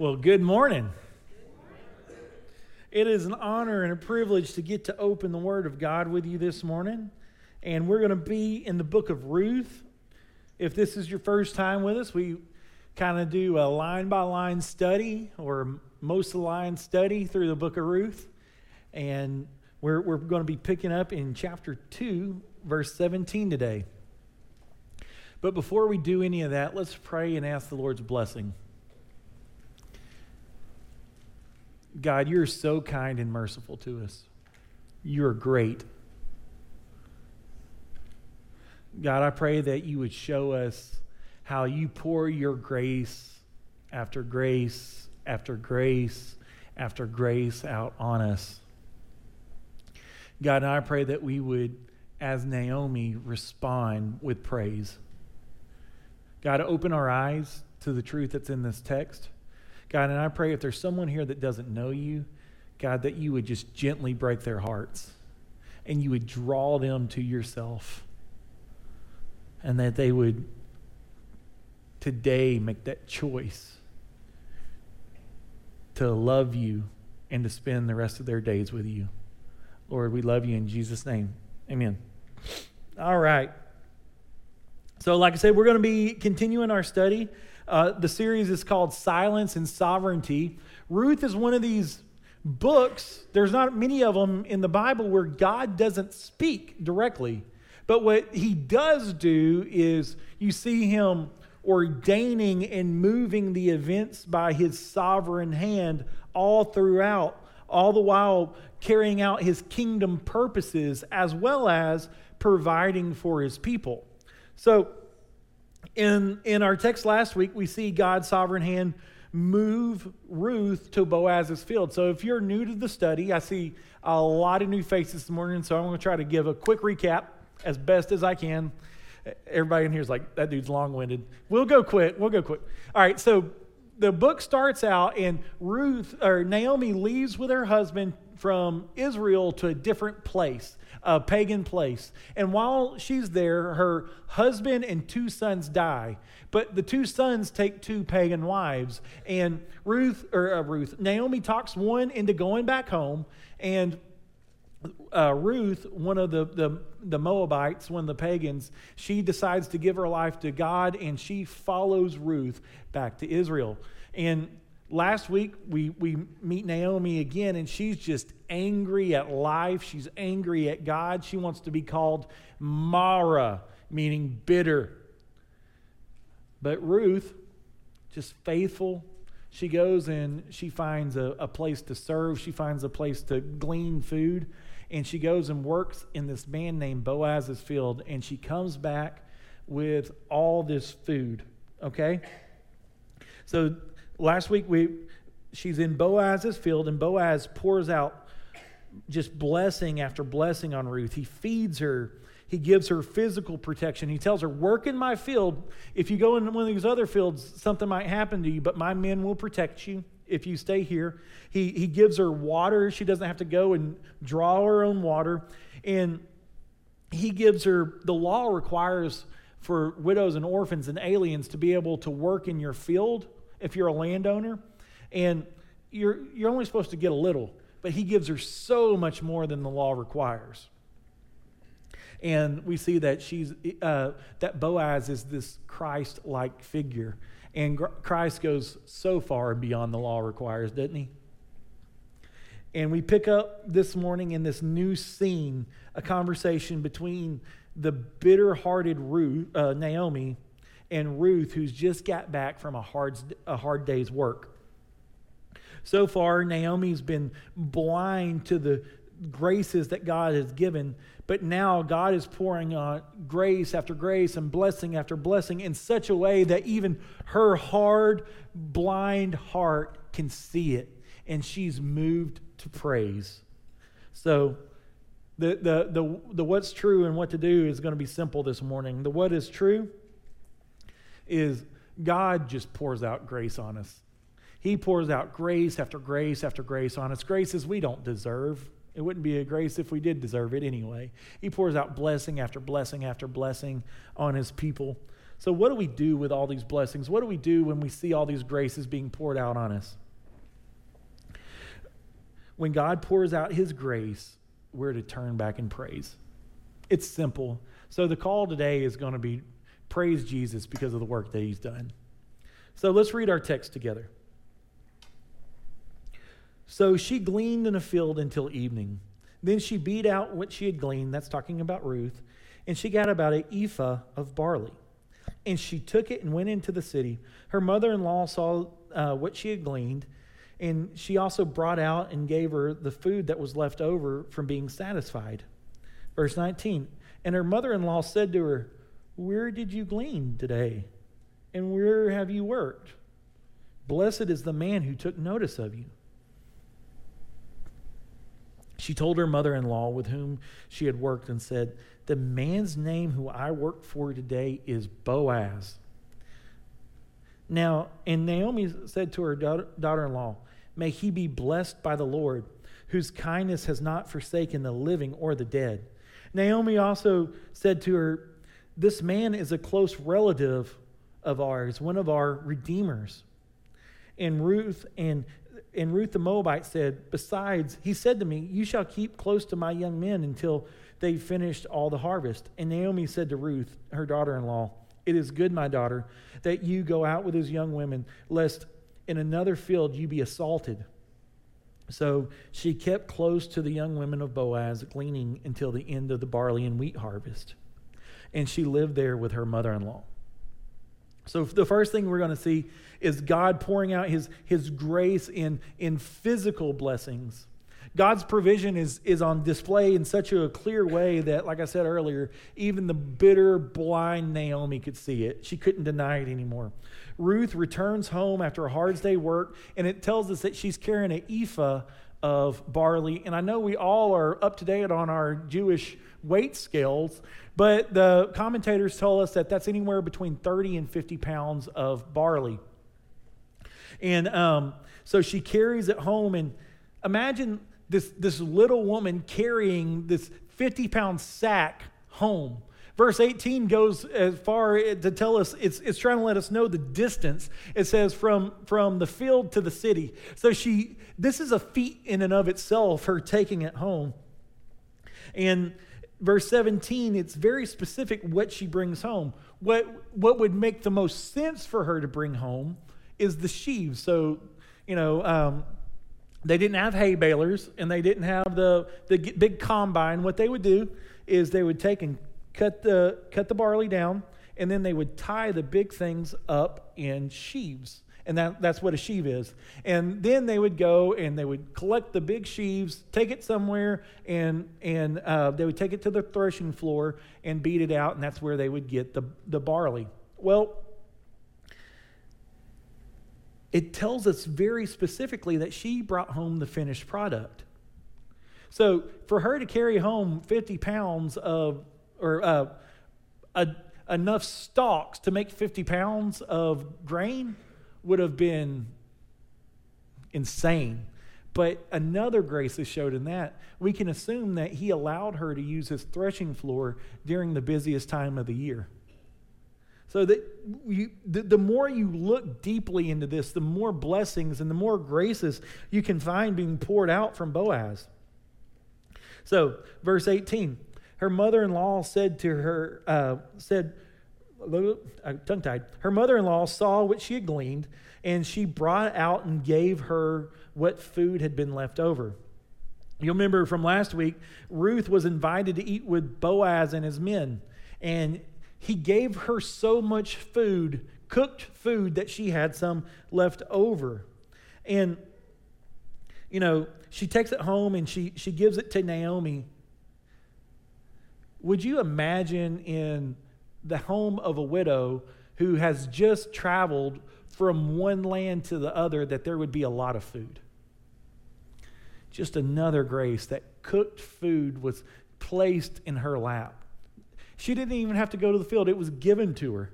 Well, good morning. It is an honor and a privilege to get to open the Word of God with you this morning. And we're going to be in the book of Ruth. If this is your first time with us, we kind of do a line by line study or most line study through the book of Ruth. And we're, we're going to be picking up in chapter 2, verse 17 today. But before we do any of that, let's pray and ask the Lord's blessing. God, you're so kind and merciful to us. You're great. God, I pray that you would show us how you pour your grace after grace after grace after grace out on us. God, I pray that we would, as Naomi, respond with praise. God, open our eyes to the truth that's in this text. God, and I pray if there's someone here that doesn't know you, God, that you would just gently break their hearts and you would draw them to yourself and that they would today make that choice to love you and to spend the rest of their days with you. Lord, we love you in Jesus' name. Amen. All right. So, like I said, we're going to be continuing our study uh, the series is called Silence and Sovereignty. Ruth is one of these books, there's not many of them in the Bible where God doesn't speak directly. But what he does do is you see him ordaining and moving the events by his sovereign hand all throughout, all the while carrying out his kingdom purposes as well as providing for his people. So, in, in our text last week, we see God's sovereign hand move Ruth to Boaz's field. So if you're new to the study, I see a lot of new faces this morning, so I'm going to try to give a quick recap as best as I can. Everybody in here is like, that dude's long winded. We'll go quick. We'll go quick. All right, so the book starts out, and Ruth or Naomi leaves with her husband from Israel to a different place a pagan place. And while she's there, her husband and two sons die. But the two sons take two pagan wives. And Ruth, or uh, Ruth, Naomi talks one into going back home. And uh, Ruth, one of the, the, the Moabites, one of the pagans, she decides to give her life to God and she follows Ruth back to Israel. And last week we, we meet Naomi again, and she's just angry at life. She's angry at God. She wants to be called Mara, meaning bitter. But Ruth, just faithful, she goes and she finds a, a place to serve, she finds a place to glean food, and she goes and works in this man named Boaz's field, and she comes back with all this food. Okay? So last week we she's in Boaz's field, and Boaz pours out just blessing after blessing on Ruth. He feeds her. He gives her physical protection. He tells her, Work in my field. If you go in one of these other fields, something might happen to you, but my men will protect you if you stay here. He, he gives her water. She doesn't have to go and draw her own water. And he gives her, the law requires for widows and orphans and aliens to be able to work in your field if you're a landowner. And you're, you're only supposed to get a little but he gives her so much more than the law requires. And we see that she's uh, that Boaz is this Christ-like figure, and Christ goes so far beyond the law requires, doesn't he? And we pick up this morning in this new scene a conversation between the bitter-hearted uh, Naomi and Ruth, who's just got back from a hard, a hard day's work. So far, Naomi's been blind to the graces that God has given, but now God is pouring on grace after grace and blessing after blessing in such a way that even her hard, blind heart can see it, and she's moved to praise. So, the, the, the, the what's true and what to do is going to be simple this morning. The what is true is God just pours out grace on us. He pours out grace after grace after grace on us, graces we don't deserve. It wouldn't be a grace if we did deserve it anyway. He pours out blessing after blessing after blessing on his people. So, what do we do with all these blessings? What do we do when we see all these graces being poured out on us? When God pours out his grace, we're to turn back in praise. It's simple. So, the call today is going to be praise Jesus because of the work that he's done. So, let's read our text together. So, she gleaned in a field until evening. Then she beat out what she had gleaned. That's talking about Ruth. And she got about an ephah of barley. And she took it and went into the city. Her mother in law saw uh, what she had gleaned. And she also brought out and gave her the food that was left over from being satisfied. Verse 19 And her mother in law said to her, Where did you glean today? And where have you worked? Blessed is the man who took notice of you. She told her mother in law with whom she had worked and said, The man's name who I work for today is Boaz. Now, and Naomi said to her daughter in law, May he be blessed by the Lord, whose kindness has not forsaken the living or the dead. Naomi also said to her, This man is a close relative of ours, one of our redeemers. And Ruth and and Ruth the Moabite said, Besides, he said to me, You shall keep close to my young men until they've finished all the harvest. And Naomi said to Ruth, her daughter in law, It is good, my daughter, that you go out with his young women, lest in another field you be assaulted. So she kept close to the young women of Boaz, gleaning until the end of the barley and wheat harvest. And she lived there with her mother in law. So, the first thing we're going to see is God pouring out his, his grace in, in physical blessings. God's provision is, is on display in such a clear way that, like I said earlier, even the bitter, blind Naomi could see it. She couldn't deny it anymore. Ruth returns home after a hard day's work, and it tells us that she's carrying an ephah of barley. And I know we all are up to date on our Jewish weight scales, but the commentators tell us that that's anywhere between 30 and 50 pounds of barley. And um, so she carries it home, and imagine this, this little woman carrying this 50 pound sack home. Verse 18 goes as far to tell us, it's, it's trying to let us know the distance. It says from, from the field to the city. So she, this is a feat in and of itself, her taking it home. And verse 17, it's very specific what she brings home. What, what would make the most sense for her to bring home is the sheaves. So, you know, um, they didn't have hay balers and they didn't have the, the big combine. What they would do is they would take and cut the, cut the barley down and then they would tie the big things up in sheaves and that, that's what a sheave is. And then they would go and they would collect the big sheaves, take it somewhere, and, and uh, they would take it to the threshing floor and beat it out, and that's where they would get the, the barley. Well, it tells us very specifically that she brought home the finished product. So for her to carry home 50 pounds of, or uh, a, enough stalks to make 50 pounds of grain, would have been insane. But another grace is showed in that. We can assume that he allowed her to use his threshing floor during the busiest time of the year. So that you, the, the more you look deeply into this, the more blessings and the more graces you can find being poured out from Boaz. So, verse 18 her mother in law said to her, uh, said, Uh, tongue tied. Her mother in law saw what she had gleaned, and she brought out and gave her what food had been left over. You'll remember from last week, Ruth was invited to eat with Boaz and his men, and he gave her so much food, cooked food, that she had some left over. And, you know, she takes it home and she, she gives it to Naomi. Would you imagine in the home of a widow who has just traveled from one land to the other that there would be a lot of food. Just another grace that cooked food was placed in her lap. She didn't even have to go to the field, it was given to her.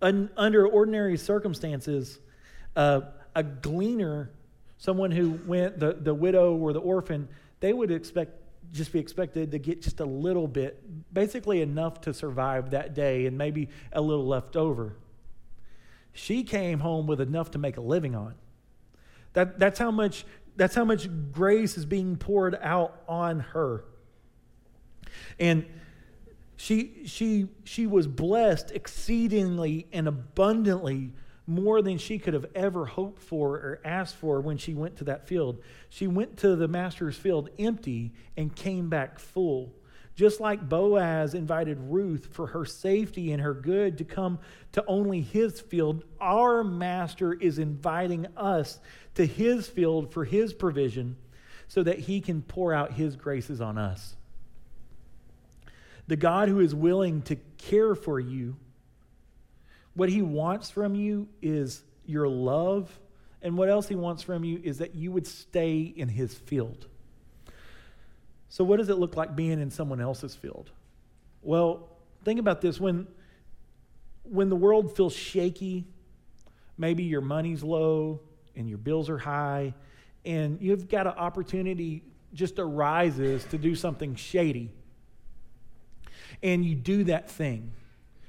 Un- under ordinary circumstances, uh, a gleaner, someone who went, the, the widow or the orphan, they would expect just be expected to get just a little bit, basically enough to survive that day and maybe a little left over. She came home with enough to make a living on. That, that's, how much, that's how much grace is being poured out on her. And she, she, she was blessed exceedingly and abundantly more than she could have ever hoped for or asked for when she went to that field. She went to the master's field empty and came back full. Just like Boaz invited Ruth for her safety and her good to come to only his field, our master is inviting us to his field for his provision so that he can pour out his graces on us. The God who is willing to care for you what he wants from you is your love. And what else he wants from you is that you would stay in his field. So, what does it look like being in someone else's field? Well, think about this. When, when the world feels shaky, maybe your money's low and your bills are high, and you've got an opportunity just arises to do something shady, and you do that thing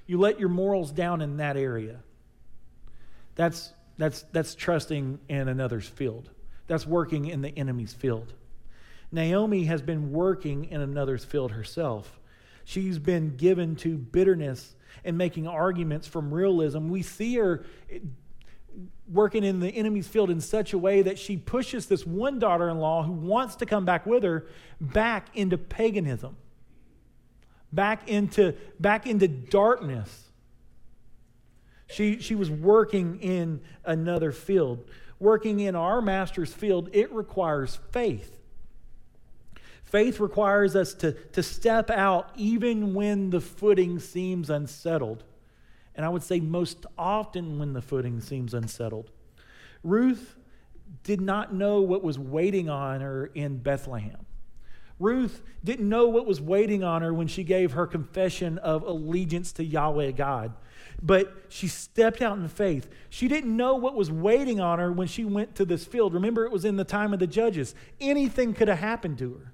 you let your morals down in that area. That's, that's, that's trusting in another's field. That's working in the enemy's field. Naomi has been working in another's field herself. She's been given to bitterness and making arguments from realism. We see her eh, working in the enemy's field in such a way that she pushes this one daughter in law who wants to come back with her back into paganism back into, back into darkness. She, she was working in another field. Working in our master's field, it requires faith. Faith requires us to, to step out even when the footing seems unsettled. And I would say most often when the footing seems unsettled. Ruth did not know what was waiting on her in Bethlehem. Ruth didn't know what was waiting on her when she gave her confession of allegiance to Yahweh God. But she stepped out in faith. She didn't know what was waiting on her when she went to this field. Remember, it was in the time of the judges. Anything could have happened to her.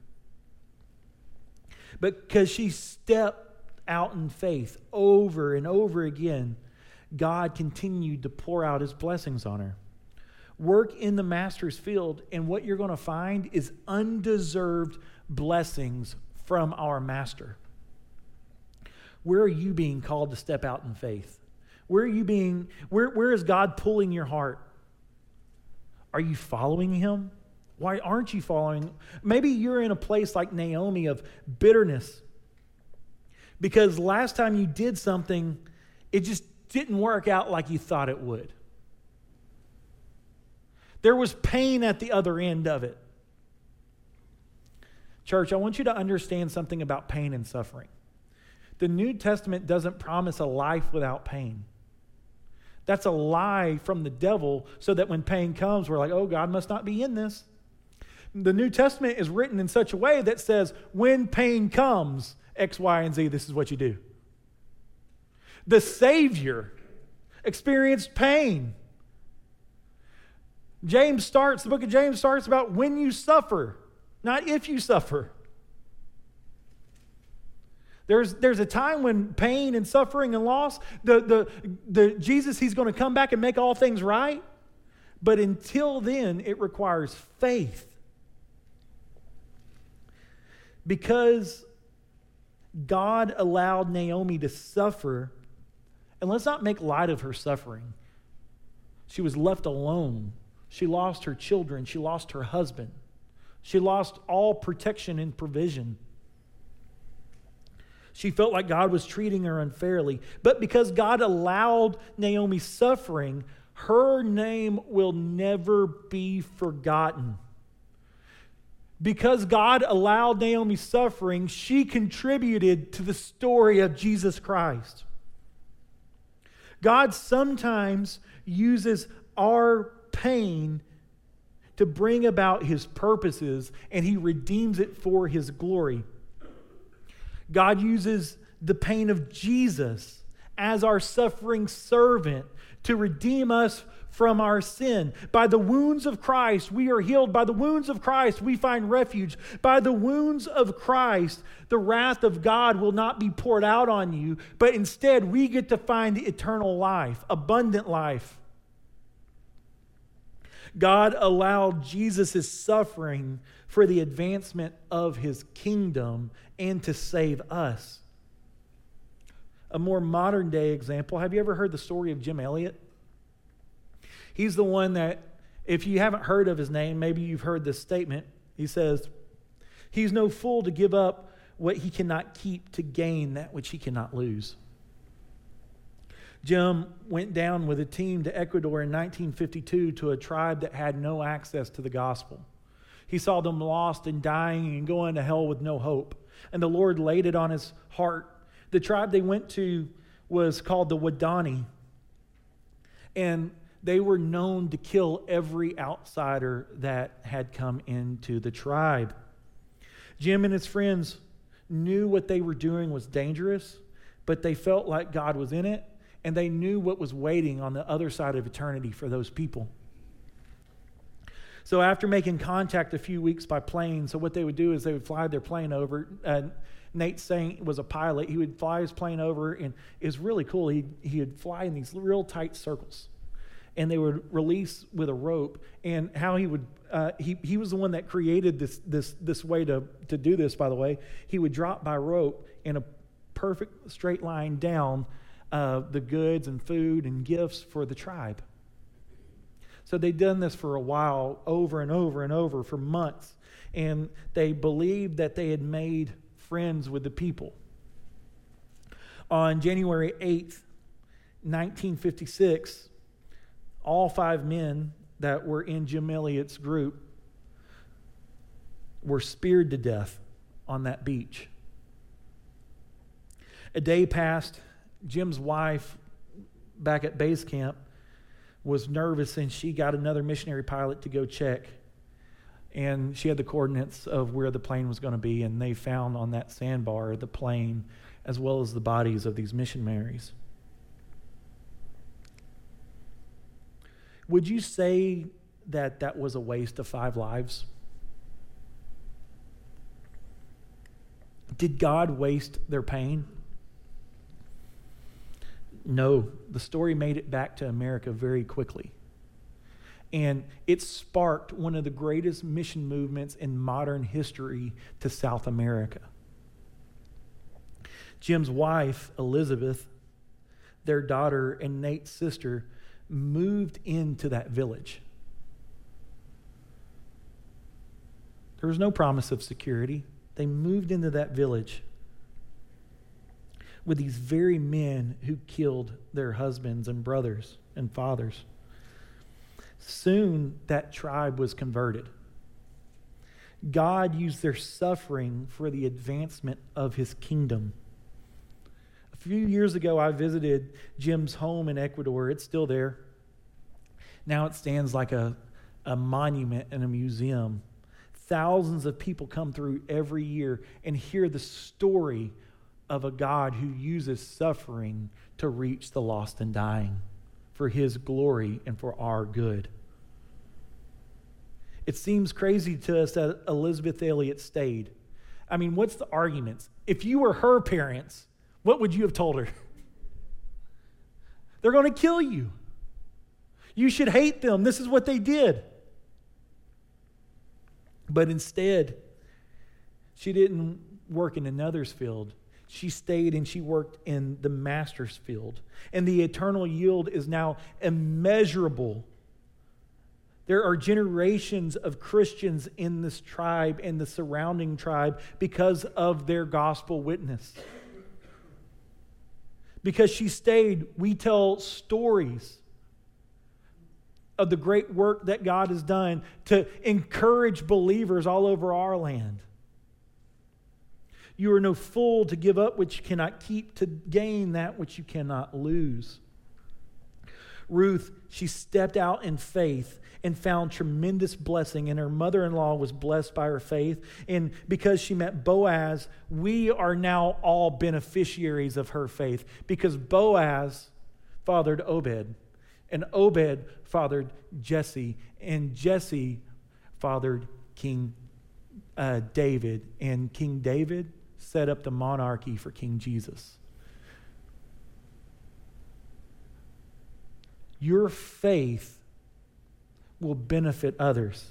But because she stepped out in faith over and over again, God continued to pour out his blessings on her. Work in the master's field, and what you're going to find is undeserved blessings from our master. Where are you being called to step out in faith? Where are you being, where, where is God pulling your heart? Are you following him? Why aren't you following? Maybe you're in a place like Naomi of bitterness because last time you did something, it just didn't work out like you thought it would. There was pain at the other end of it. Church, I want you to understand something about pain and suffering. The New Testament doesn't promise a life without pain. That's a lie from the devil, so that when pain comes, we're like, oh, God must not be in this. The New Testament is written in such a way that says, when pain comes, X, Y, and Z, this is what you do. The Savior experienced pain. James starts, the book of James starts about when you suffer not if you suffer. There's, there's a time when pain and suffering and loss, the, the, the Jesus, he's going to come back and make all things right. But until then, it requires faith. Because God allowed Naomi to suffer, and let's not make light of her suffering. She was left alone. She lost her children. She lost her husband. She lost all protection and provision. She felt like God was treating her unfairly. But because God allowed Naomi suffering, her name will never be forgotten. Because God allowed Naomi suffering, she contributed to the story of Jesus Christ. God sometimes uses our pain to bring about his purposes, and he redeems it for his glory. God uses the pain of Jesus as our suffering servant to redeem us from our sin. By the wounds of Christ, we are healed. By the wounds of Christ, we find refuge. By the wounds of Christ, the wrath of God will not be poured out on you, but instead we get to find the eternal life, abundant life. God allowed Jesus' suffering for the advancement of his kingdom and to save us. A more modern day example have you ever heard the story of Jim Elliot? He's the one that, if you haven't heard of his name, maybe you've heard this statement. He says, He's no fool to give up what he cannot keep to gain that which he cannot lose. Jim went down with a team to Ecuador in 1952 to a tribe that had no access to the gospel. He saw them lost and dying and going to hell with no hope. And the Lord laid it on his heart. The tribe they went to was called the Waodani. And they were known to kill every outsider that had come into the tribe. Jim and his friends knew what they were doing was dangerous, but they felt like God was in it and they knew what was waiting on the other side of eternity for those people. So after making contact a few weeks by plane, so what they would do is they would fly their plane over. Uh, Nate Saint was a pilot. He would fly his plane over, and it was really cool. He he would fly in these real tight circles, and they would release with a rope. And how he would uh, he he was the one that created this this this way to to do this. By the way, he would drop by rope in a perfect straight line down uh, the goods and food and gifts for the tribe. So they'd done this for a while, over and over and over for months. And they believed that they had made friends with the people. On January 8th, 1956, all five men that were in Jim Elliot's group were speared to death on that beach. A day passed Jim's wife back at base camp was nervous and she got another missionary pilot to go check. And she had the coordinates of where the plane was going to be, and they found on that sandbar the plane as well as the bodies of these missionaries. Would you say that that was a waste of five lives? Did God waste their pain? No, the story made it back to America very quickly. And it sparked one of the greatest mission movements in modern history to South America. Jim's wife, Elizabeth, their daughter, and Nate's sister moved into that village. There was no promise of security. They moved into that village with these very men who killed their husbands and brothers and fathers. Soon that tribe was converted. God used their suffering for the advancement of his kingdom. A few years ago, I visited Jim's home in Ecuador. It's still there. Now it stands like a, a monument in a museum. Thousands of people come through every year and hear the story of a God who uses suffering to reach the lost and dying for his glory and for our good. It seems crazy to us that Elizabeth Elliot stayed. I mean, what's the arguments? If you were her parents, what would you have told her? They're going to kill you. You should hate them. This is what they did. But instead, she didn't work in another's field she stayed and she worked in the master's field. And the eternal yield is now immeasurable. There are generations of Christians in this tribe and the surrounding tribe because of their gospel witness. Because she stayed, we tell stories of the great work that God has done to encourage believers all over our land. You are no fool to give up which you cannot keep to gain that which you cannot lose. Ruth, she stepped out in faith and found tremendous blessing, and her mother in law was blessed by her faith. And because she met Boaz, we are now all beneficiaries of her faith because Boaz fathered Obed. And Obed fathered Jesse, and Jesse fathered King uh, David. And King David set up the monarchy for King Jesus. Your faith will benefit others.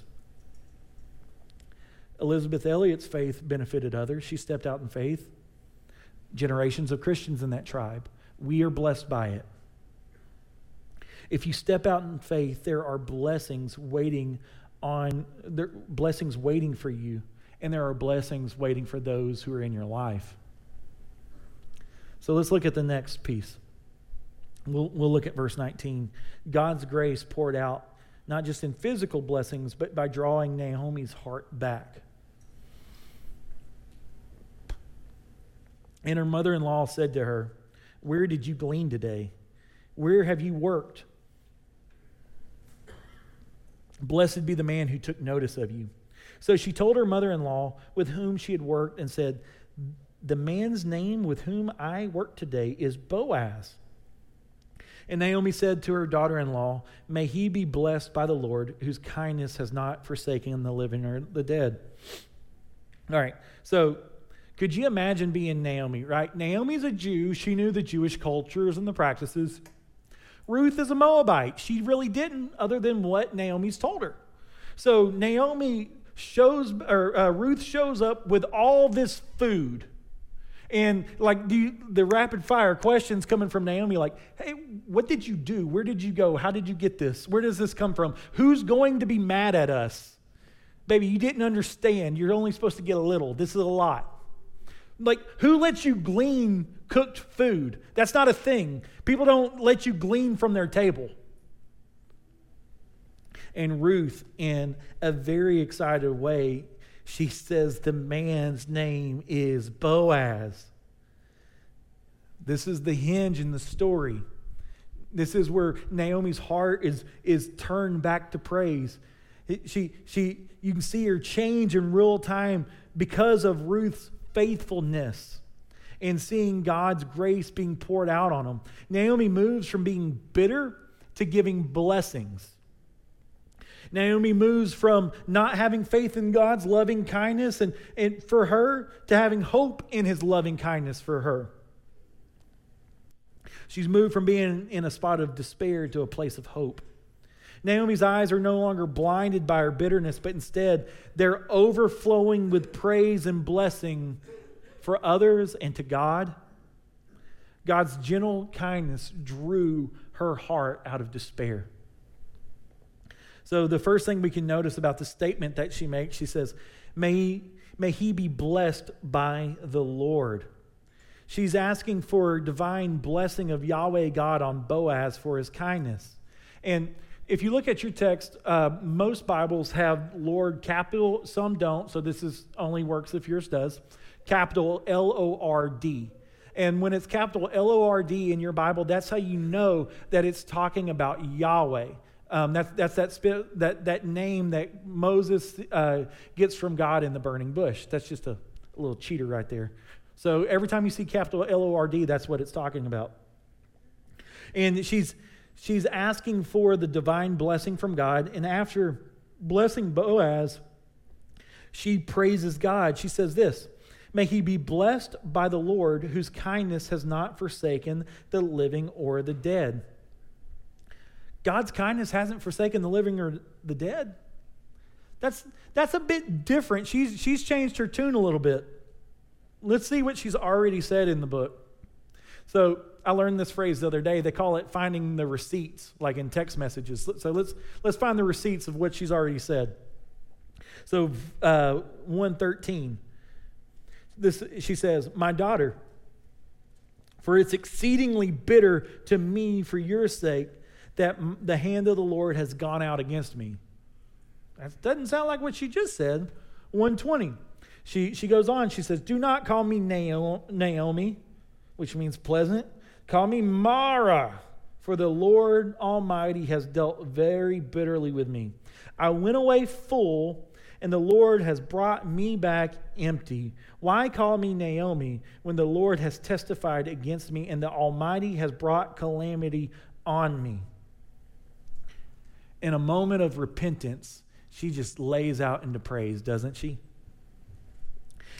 Elizabeth Elliot's faith benefited others. She stepped out in faith. Generations of Christians in that tribe. We are blessed by it. If you step out in faith, there are blessings waiting on there blessings waiting for you, and there are blessings waiting for those who are in your life. So let's look at the next piece. We'll, we'll look at verse 19. God's grace poured out not just in physical blessings, but by drawing Naomi's heart back. And her mother in law said to her, Where did you glean today? Where have you worked? Blessed be the man who took notice of you. So she told her mother in law with whom she had worked and said, The man's name with whom I work today is Boaz. And Naomi said to her daughter in law, May he be blessed by the Lord, whose kindness has not forsaken the living or the dead. All right, so could you imagine being Naomi, right? Naomi's a Jew. She knew the Jewish cultures and the practices. Ruth is a Moabite. She really didn't, other than what Naomi's told her. So Naomi shows, or uh, Ruth shows up with all this food and like you, the rapid fire questions coming from Naomi, like, hey, what did you do? Where did you go? How did you get this? Where does this come from? Who's going to be mad at us? Baby, you didn't understand. You're only supposed to get a little. This is a lot. Like, who lets you glean cooked food? That's not a thing. People don't let you glean from their table. And Ruth, in a very excited way, she says the man's name is Boaz. This is the hinge in the story. This is where Naomi's heart is, is turned back to praise. She, she, you can see her change in real time because of Ruth's faithfulness and seeing God's grace being poured out on them. Naomi moves from being bitter to giving blessings. Naomi moves from not having faith in God's loving kindness and, and for her to having hope in his loving kindness for her. She's moved from being in a spot of despair to a place of hope. Naomi's eyes are no longer blinded by her bitterness, but instead they're overflowing with praise and blessing for others and to God. God's gentle kindness drew her heart out of despair. So, the first thing we can notice about the statement that she makes, she says, May, may he be blessed by the Lord. She's asking for divine blessing of Yahweh God on Boaz for his kindness. And if you look at your text, uh, most Bibles have Lord capital, some don't, so this is only works if yours does. Capital L O R D. And when it's capital L O R D in your Bible, that's how you know that it's talking about Yahweh. Um, that's that's that, sp- that, that name that Moses uh, gets from God in the burning bush. That's just a, a little cheater right there. So every time you see capital L O R D, that's what it's talking about. And she's she's asking for the divine blessing from God. And after blessing Boaz, she praises God. She says this May he be blessed by the Lord, whose kindness has not forsaken the living or the dead. God's kindness hasn't forsaken the living or the dead. That's, that's a bit different. She's, she's changed her tune a little bit. Let's see what she's already said in the book. So I learned this phrase the other day. They call it finding the receipts, like in text messages. So let's, let's find the receipts of what she's already said. So uh, 113, this, she says, My daughter, for it's exceedingly bitter to me for your sake that the hand of the Lord has gone out against me. That doesn't sound like what she just said. 120. She, she goes on, she says, Do not call me Naomi, which means pleasant. Call me Mara, for the Lord Almighty has dealt very bitterly with me. I went away full, and the Lord has brought me back empty. Why call me Naomi when the Lord has testified against me and the Almighty has brought calamity on me? In a moment of repentance, she just lays out into praise, doesn't she?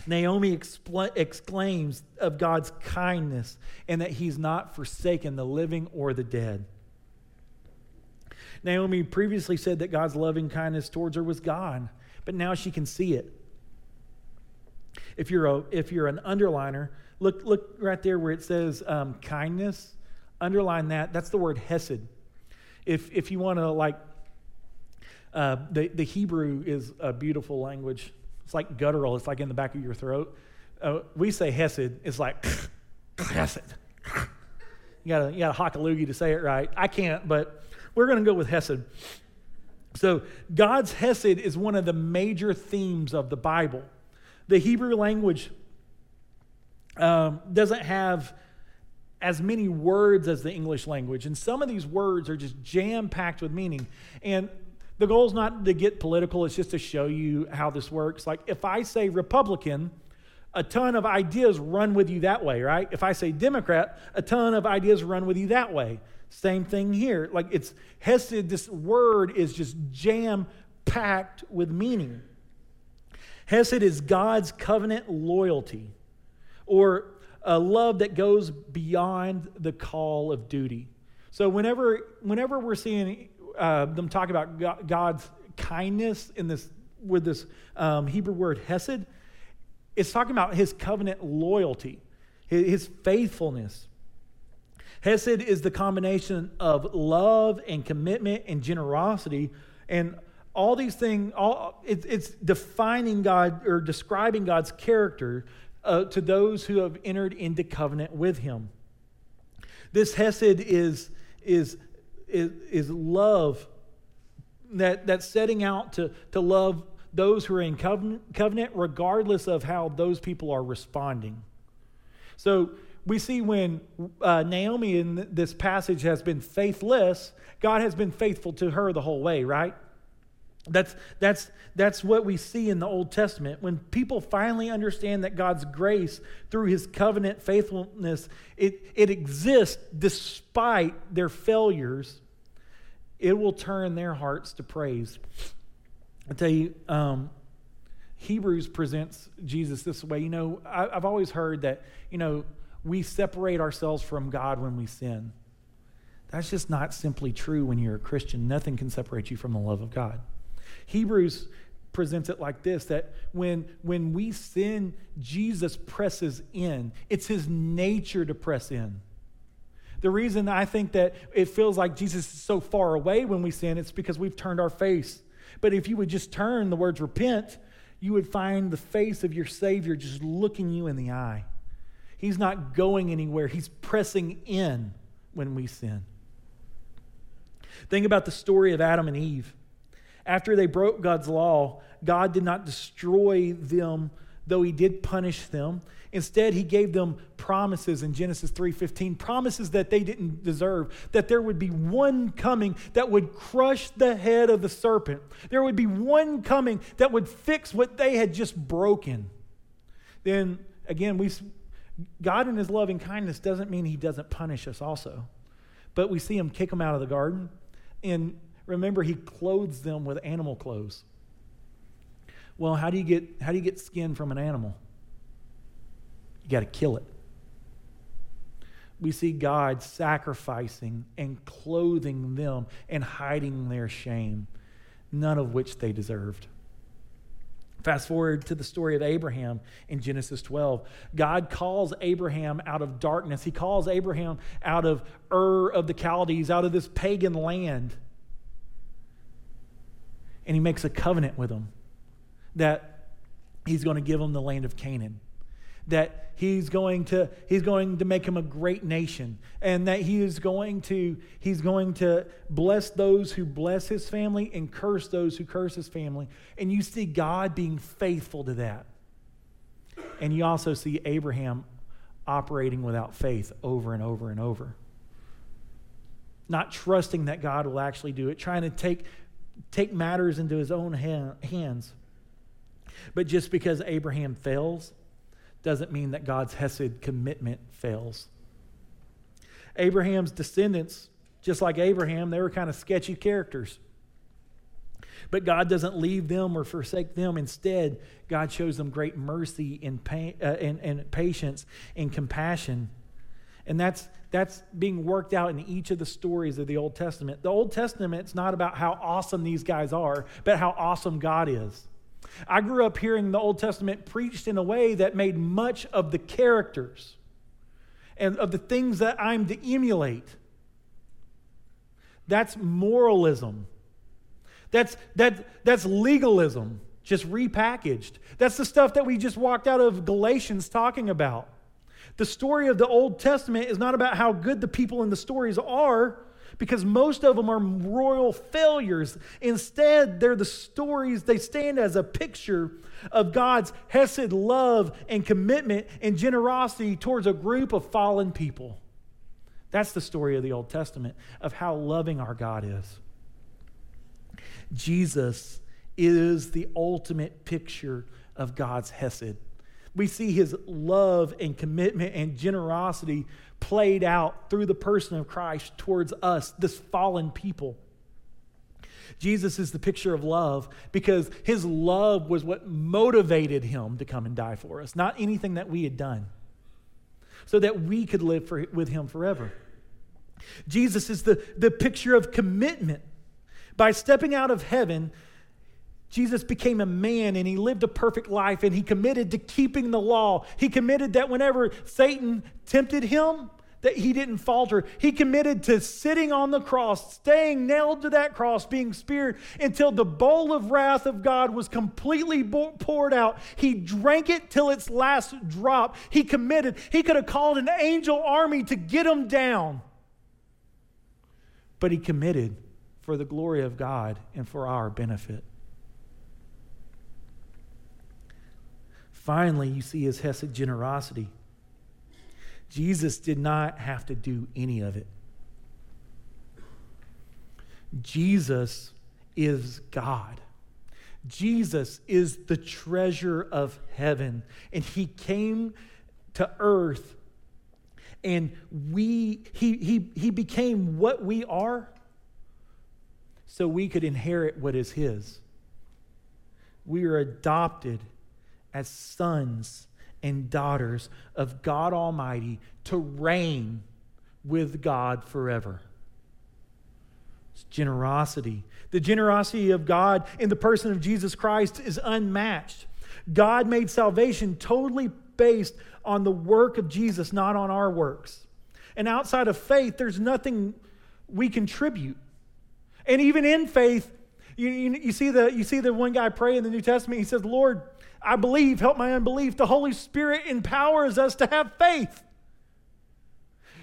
Naomi expl- exclaims of God's kindness and that he's not forsaken the living or the dead. Naomi previously said that God's loving kindness towards her was gone, but now she can see it. If you're, a, if you're an underliner, look, look right there where it says um, kindness, underline that. That's the word hesed. If, if you want to, like, uh, the, the Hebrew is a beautiful language. It's like guttural, it's like in the back of your throat. Uh, we say hesed, it's like hesed. You gotta, you gotta hock a loogie to say it right. I can't, but we're gonna go with hesed. So, God's hesed is one of the major themes of the Bible. The Hebrew language um, doesn't have as many words as the English language, and some of these words are just jam packed with meaning. And the goal is not to get political, it's just to show you how this works. Like if I say Republican, a ton of ideas run with you that way, right? If I say Democrat, a ton of ideas run with you that way. Same thing here. Like it's Hesed, this word is just jam packed with meaning. Hesed is God's covenant loyalty or a love that goes beyond the call of duty. So whenever, whenever we're seeing uh, them talk about God's kindness in this with this um, Hebrew word hesed. It's talking about his covenant loyalty, his, faithfulness. Hesed is the combination of love and commitment and generosity, and all these things. All it, it's defining God or describing God's character uh, to those who have entered into covenant with Him. This Hesed is is is, is love, that, that's setting out to, to love those who are in covenant, covenant, regardless of how those people are responding. So we see when uh, Naomi in this passage has been faithless, God has been faithful to her the whole way, right? That's, that's, that's what we see in the Old Testament. When people finally understand that God's grace through his covenant faithfulness, it, it exists despite their failures, it will turn their hearts to praise. I tell you, um, Hebrews presents Jesus this way. You know, I, I've always heard that, you know, we separate ourselves from God when we sin. That's just not simply true when you're a Christian. Nothing can separate you from the love of God. Hebrews presents it like this that when when we sin Jesus presses in it's his nature to press in the reason I think that it feels like Jesus is so far away when we sin, it's because we've turned our face. But if you would just turn the words repent, you would find the face of your Savior just looking you in the eye. He's not going anywhere, He's pressing in when we sin. Think about the story of Adam and Eve. After they broke God's law, God did not destroy them, though He did punish them. Instead, he gave them promises in Genesis 3:15, promises that they didn't deserve, that there would be one coming that would crush the head of the serpent. There would be one coming that would fix what they had just broken. Then again, we God in his loving kindness doesn't mean he doesn't punish us also. But we see him kick them out of the garden and remember he clothes them with animal clothes. Well, how do you get how do you get skin from an animal? You got to kill it. We see God sacrificing and clothing them and hiding their shame, none of which they deserved. Fast forward to the story of Abraham in Genesis 12. God calls Abraham out of darkness. He calls Abraham out of Ur of the Chaldees, out of this pagan land. And he makes a covenant with him that he's going to give him the land of Canaan that he's going to he's going to make him a great nation and that he is going to he's going to bless those who bless his family and curse those who curse his family. And you see God being faithful to that. And you also see Abraham operating without faith over and over and over. Not trusting that God will actually do it trying to take take matters into his own hands but just because Abraham fails doesn't mean that God's Hesed commitment fails. Abraham's descendants, just like Abraham, they were kind of sketchy characters. But God doesn't leave them or forsake them. Instead, God shows them great mercy and, pain, uh, and, and patience and compassion. And that's, that's being worked out in each of the stories of the Old Testament. The Old Testament, it's not about how awesome these guys are, but how awesome God is. I grew up hearing the Old Testament preached in a way that made much of the characters and of the things that I'm to emulate. That's moralism. That's, that, that's legalism, just repackaged. That's the stuff that we just walked out of Galatians talking about. The story of the Old Testament is not about how good the people in the stories are, because most of them are royal failures. Instead, they're the stories, they stand as a picture of God's Hesed love and commitment and generosity towards a group of fallen people. That's the story of the Old Testament, of how loving our God is. Jesus is the ultimate picture of God's Hesed. We see his love and commitment and generosity played out through the person of Christ towards us, this fallen people. Jesus is the picture of love because his love was what motivated him to come and die for us, not anything that we had done, so that we could live for, with him forever. Jesus is the, the picture of commitment. By stepping out of heaven, Jesus became a man and he lived a perfect life and he committed to keeping the law. He committed that whenever Satan tempted him, that he didn't falter. He committed to sitting on the cross, staying nailed to that cross, being speared until the bowl of wrath of God was completely poured out. He drank it till its last drop. He committed. He could have called an angel army to get him down. But he committed for the glory of God and for our benefit. Finally, you see his Hesed generosity. Jesus did not have to do any of it. Jesus is God. Jesus is the treasure of heaven. And he came to earth and we he he he became what we are so we could inherit what is his. We are adopted as sons and daughters of God Almighty to reign with God forever. It's generosity. The generosity of God in the person of Jesus Christ is unmatched. God made salvation totally based on the work of Jesus, not on our works. And outside of faith, there's nothing we contribute. And even in faith, you, you, you, see the, you see the one guy pray in the New Testament, he says, Lord, I believe, help my unbelief. The Holy Spirit empowers us to have faith.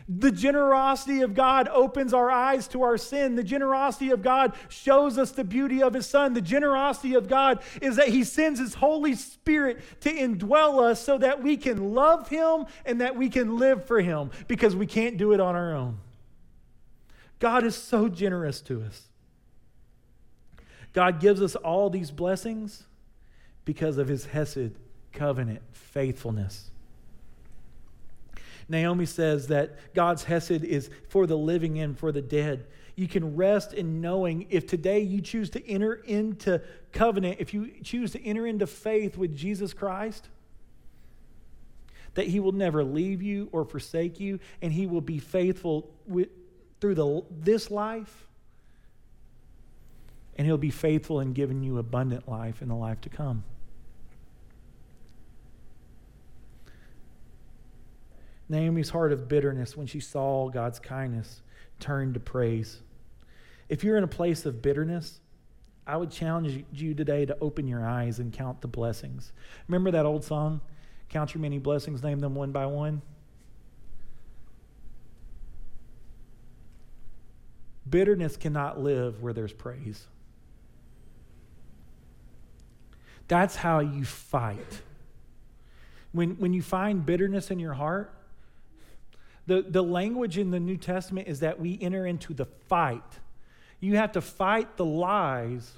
The generosity of God opens our eyes to our sin. The generosity of God shows us the beauty of His Son. The generosity of God is that He sends His Holy Spirit to indwell us so that we can love Him and that we can live for Him because we can't do it on our own. God is so generous to us. God gives us all these blessings because of his Hesed covenant faithfulness. Naomi says that God's Hesed is for the living and for the dead. You can rest in knowing if today you choose to enter into covenant, if you choose to enter into faith with Jesus Christ, that he will never leave you or forsake you, and he will be faithful with, through the, this life, and he'll be faithful in giving you abundant life in the life to come. Naomi's heart of bitterness when she saw God's kindness turned to praise. If you're in a place of bitterness, I would challenge you today to open your eyes and count the blessings. Remember that old song, Count Your Many Blessings, name them one by one? Bitterness cannot live where there's praise. That's how you fight. When, when you find bitterness in your heart, the, the language in the New Testament is that we enter into the fight. You have to fight the lies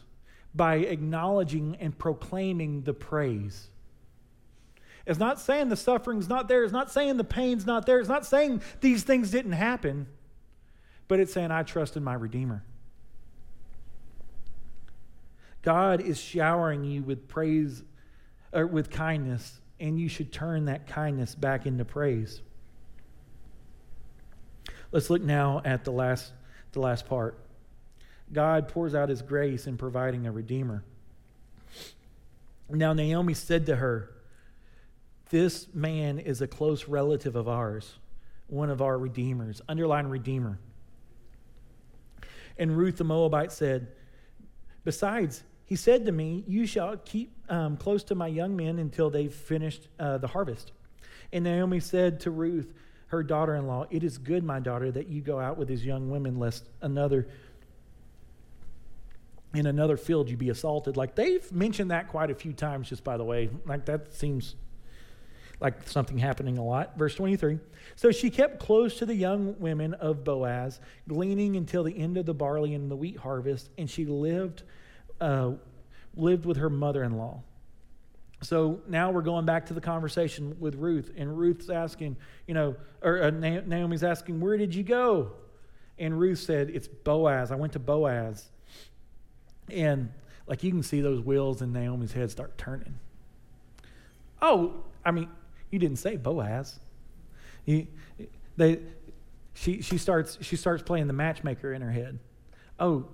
by acknowledging and proclaiming the praise. It's not saying the suffering's not there. It's not saying the pain's not there. It's not saying these things didn't happen. But it's saying, I trust in my Redeemer. God is showering you with praise or with kindness, and you should turn that kindness back into praise. Let's look now at the last, the last part. God pours out his grace in providing a redeemer. Now, Naomi said to her, This man is a close relative of ours, one of our redeemers. Underline redeemer. And Ruth the Moabite said, Besides, he said to me, You shall keep um, close to my young men until they've finished uh, the harvest. And Naomi said to Ruth, her daughter in law, It is good, my daughter, that you go out with these young women, lest another in another field you be assaulted. Like they've mentioned that quite a few times, just by the way. Like that seems like something happening a lot. Verse 23. So she kept close to the young women of Boaz, gleaning until the end of the barley and the wheat harvest, and she lived, uh, lived with her mother in law. So now we're going back to the conversation with Ruth, and Ruth's asking, you know, or uh, Naomi's asking, Where did you go? And Ruth said, It's Boaz. I went to Boaz. And like you can see those wheels in Naomi's head start turning. Oh, I mean, you didn't say Boaz. You, they, she, she, starts, she starts playing the matchmaker in her head. Oh,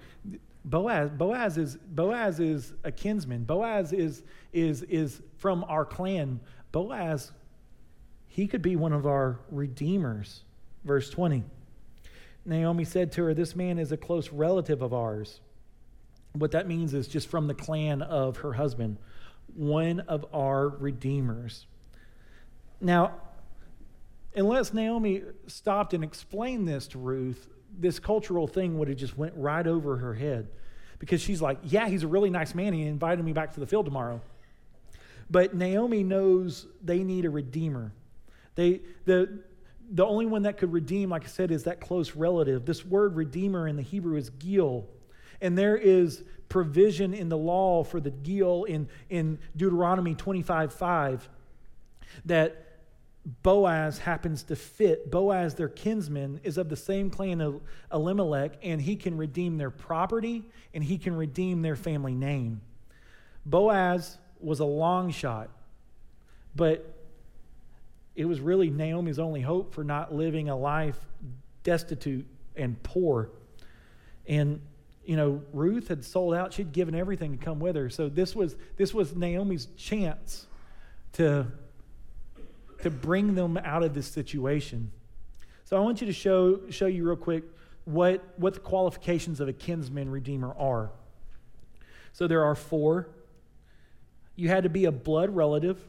Boaz, Boaz is Boaz is a kinsman. Boaz is is is from our clan. Boaz, he could be one of our redeemers. Verse 20. Naomi said to her, This man is a close relative of ours. What that means is just from the clan of her husband, one of our redeemers. Now, unless Naomi stopped and explained this to Ruth, this cultural thing would have just went right over her head because she's like, "Yeah, he's a really nice man. He invited me back to the field tomorrow." But Naomi knows they need a redeemer. They the the only one that could redeem, like I said, is that close relative. This word redeemer in the Hebrew is go'el. And there is provision in the law for the go'el in, in Deuteronomy 25 5 that Boaz happens to fit. Boaz, their kinsman, is of the same clan of Elimelech, and he can redeem their property and he can redeem their family name. Boaz was a long shot, but it was really Naomi's only hope for not living a life destitute and poor. And you know, Ruth had sold out. She'd given everything to come with her. So this was this was Naomi's chance to to bring them out of this situation. So I want you to show show you real quick what what the qualifications of a kinsman redeemer are. So there are four. You had to be a blood relative.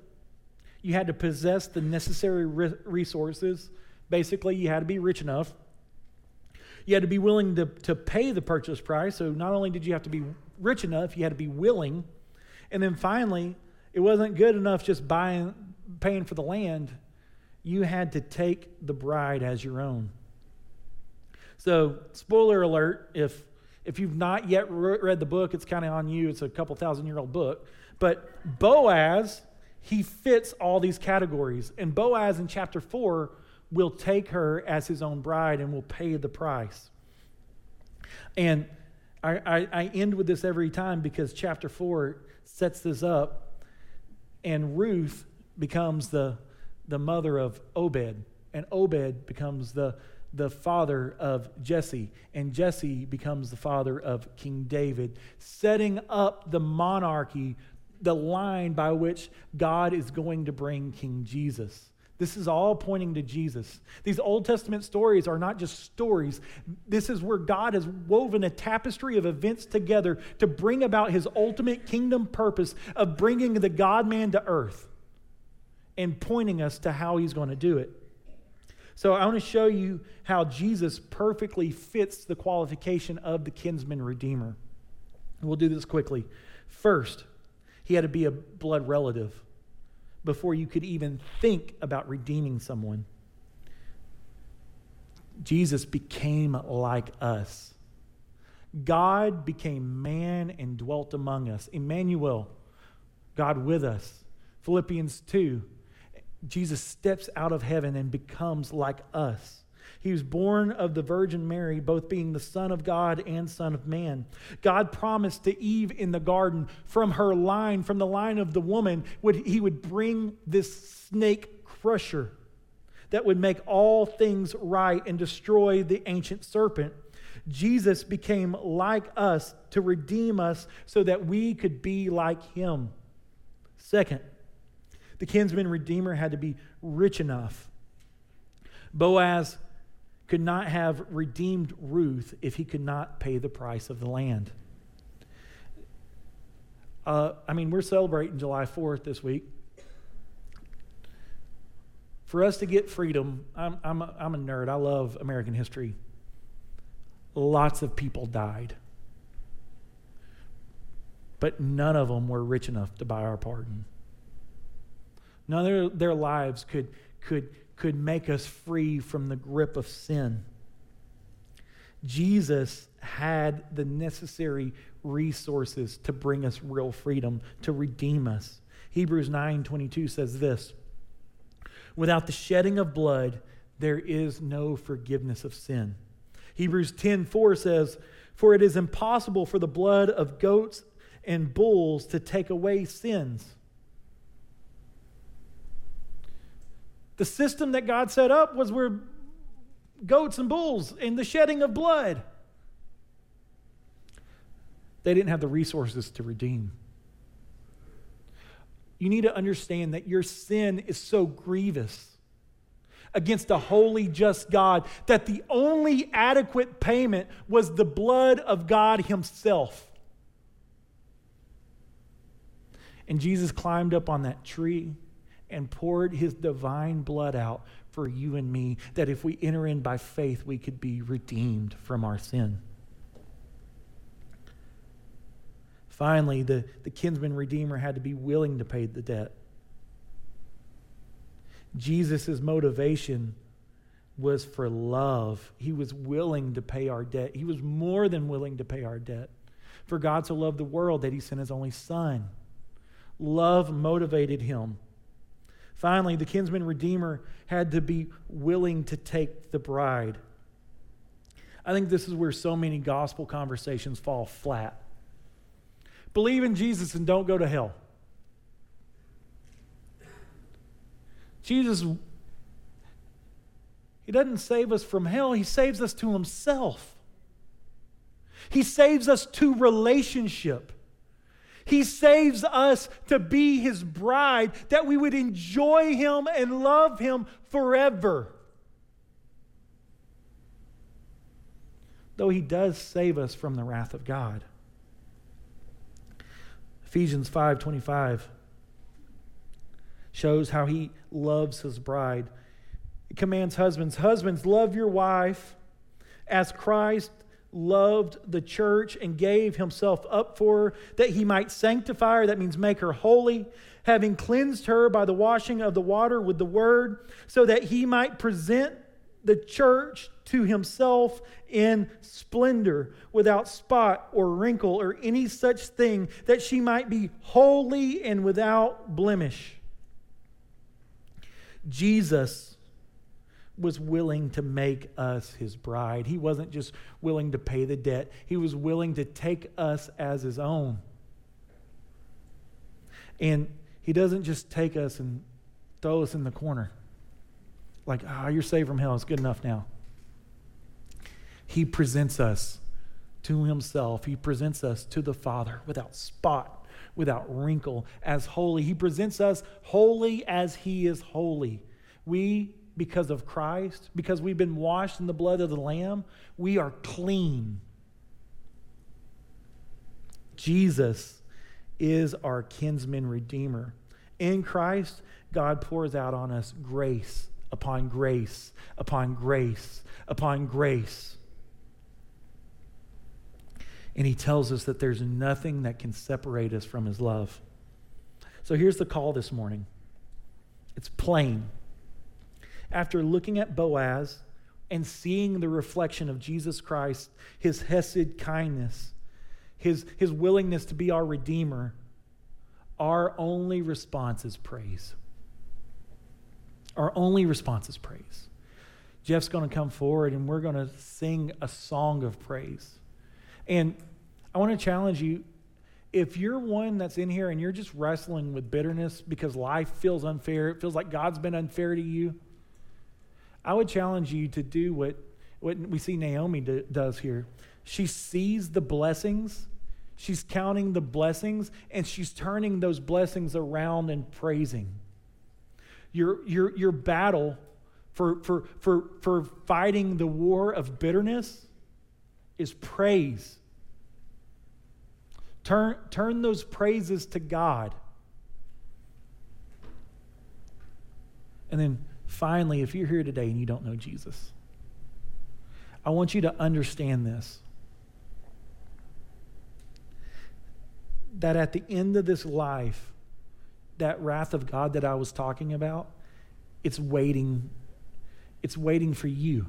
You had to possess the necessary resources. Basically, you had to be rich enough. You had to be willing to, to pay the purchase price. So not only did you have to be rich enough, you had to be willing. And then finally, it wasn't good enough just buying, paying for the land. You had to take the bride as your own. So, spoiler alert, if if you've not yet read the book, it's kind of on you. It's a couple thousand year old book. But Boaz, he fits all these categories. And Boaz in chapter 4 will take her as his own bride and will pay the price. And I, I, I, end with this every time because chapter 4 sets this up, and Ruth becomes the, the mother of Obed, and Obed becomes the, the father of Jesse, and Jesse becomes the father of King David, setting up the monarchy, the line by which God is going to bring King Jesus. This is all pointing to Jesus. These Old Testament stories are not just stories. This is where God has woven a tapestry of events together to bring about his ultimate kingdom purpose of bringing the God man to earth and pointing us to how he's going to do it. So I want to show you how Jesus perfectly fits the qualification of the kinsman redeemer. We'll do this quickly. First, he had to be a blood relative before you could even think about redeeming someone. Jesus became like us. God became man and dwelt among us. Emmanuel, God with us. Philippians 2, Jesus steps out of heaven and becomes like us. He was born of the Virgin Mary, both being the Son of God and Son of Man. God promised to Eve in the garden, from her line, from the line of the woman, would, he would bring this snake crusher that would make all things right and destroy the ancient serpent. Jesus became like us to redeem us so that we could be like him. Second, the kinsman redeemer had to be rich enough. Boaz could not have redeemed Ruth if he could not pay the price of the land. Uh, I mean, we're celebrating July 4th this week. For us to get freedom, I'm, I'm, a, I'm a nerd. I love American history. Lots of people died. But none of them were rich enough to buy our pardon. None of their, lives could, could, could make us free from the grip of sin. Jesus had the necessary resources to bring us real freedom, to redeem us. Hebrews 9:22 says this: Without the shedding of blood, there is no forgiveness of sin. Hebrews 10:4 says, "For it is impossible for the blood of goats and bulls to take away sins." The system that God set up was where goats and bulls and the shedding of blood. They didn't have the resources to redeem. You need to understand that your sin is so grievous against a holy, just God that the only adequate payment was the blood of God Himself. And Jesus climbed up on that tree and poured his divine blood out for you and me, that if we enter in by faith, we could be redeemed from our sin. Finally, the, the kinsman redeemer had to be willing to pay the debt. Jesus' motivation was for love. He was willing to pay our debt. He was more than willing to pay our debt. For God so loved the world that he sent his only son. Love motivated him. Finally, the kinsman redeemer had to be willing to take the bride. I think this is where so many gospel conversations fall flat. Believe in Jesus and don't go to hell. Jesus, He doesn't save us from hell, He saves us to Himself. He saves us to relationship. He saves us to be his bride, that we would enjoy him and love him forever. Though he does save us from the wrath of God. Ephesians 5:25 shows how he loves his bride. It commands husbands, husbands love your wife as Christ loved the church and gave himself up for her, that he might sanctify her, that means make her holy, having cleansed her by the washing of the water with the word, so that he might present the church to himself in splendor, without spot or wrinkle or any such thing, that she might be holy and without blemish. Jesus was willing to make us his bride. He wasn't just willing to pay the debt, he was willing to take us as his own. And he doesn't just take us and throw us in the corner. Like, ah, oh, you're saved from hell. It's good enough now. He presents us to himself. He presents us to the Father without spot, without wrinkle, as holy. He presents us holy as he is holy. We because of Christ, because we've been washed in the blood of the Lamb, we are clean. Jesus is our kinsman redeemer. In Christ, God pours out on us grace upon grace upon grace upon grace. And he tells us that there's nothing that can separate us from his love. So here's the call this morning it's plain after looking at Boaz and seeing the reflection of Jesus Christ, his Hesed kindness, his, his willingness to be our Redeemer, our only response is praise. Our only response is praise. Jeff's going to come forward and we're going to sing a song of praise. And I want to challenge you if you're one that's in here and you're just wrestling with bitterness because life feels unfair, it feels like God's been unfair to you, I would challenge you to do what, what we see Naomi do, does here. She sees the blessings, she's counting the blessings, and she's turning those blessings around and praising. Your, your, your battle for, for, for, for fighting the war of bitterness is praise. Turn, turn those praises to God. And then finally, if you're here today and you don't know Jesus, I want you to understand this. That at the end of this life, that wrath of God that I was talking about, it's waiting. It's waiting for you.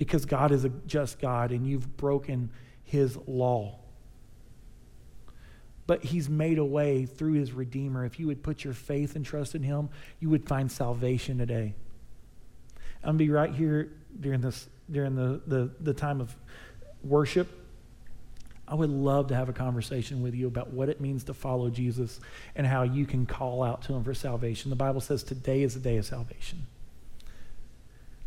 because God is a just God and you've broken his law. But he's made a way through his Redeemer. If you would put your faith and trust in him, you would find salvation today. I'm going to be right here during, this, during the, the, the time of worship. I would love to have a conversation with you about what it means to follow Jesus and how you can call out to him for salvation. The Bible says today is the day of salvation.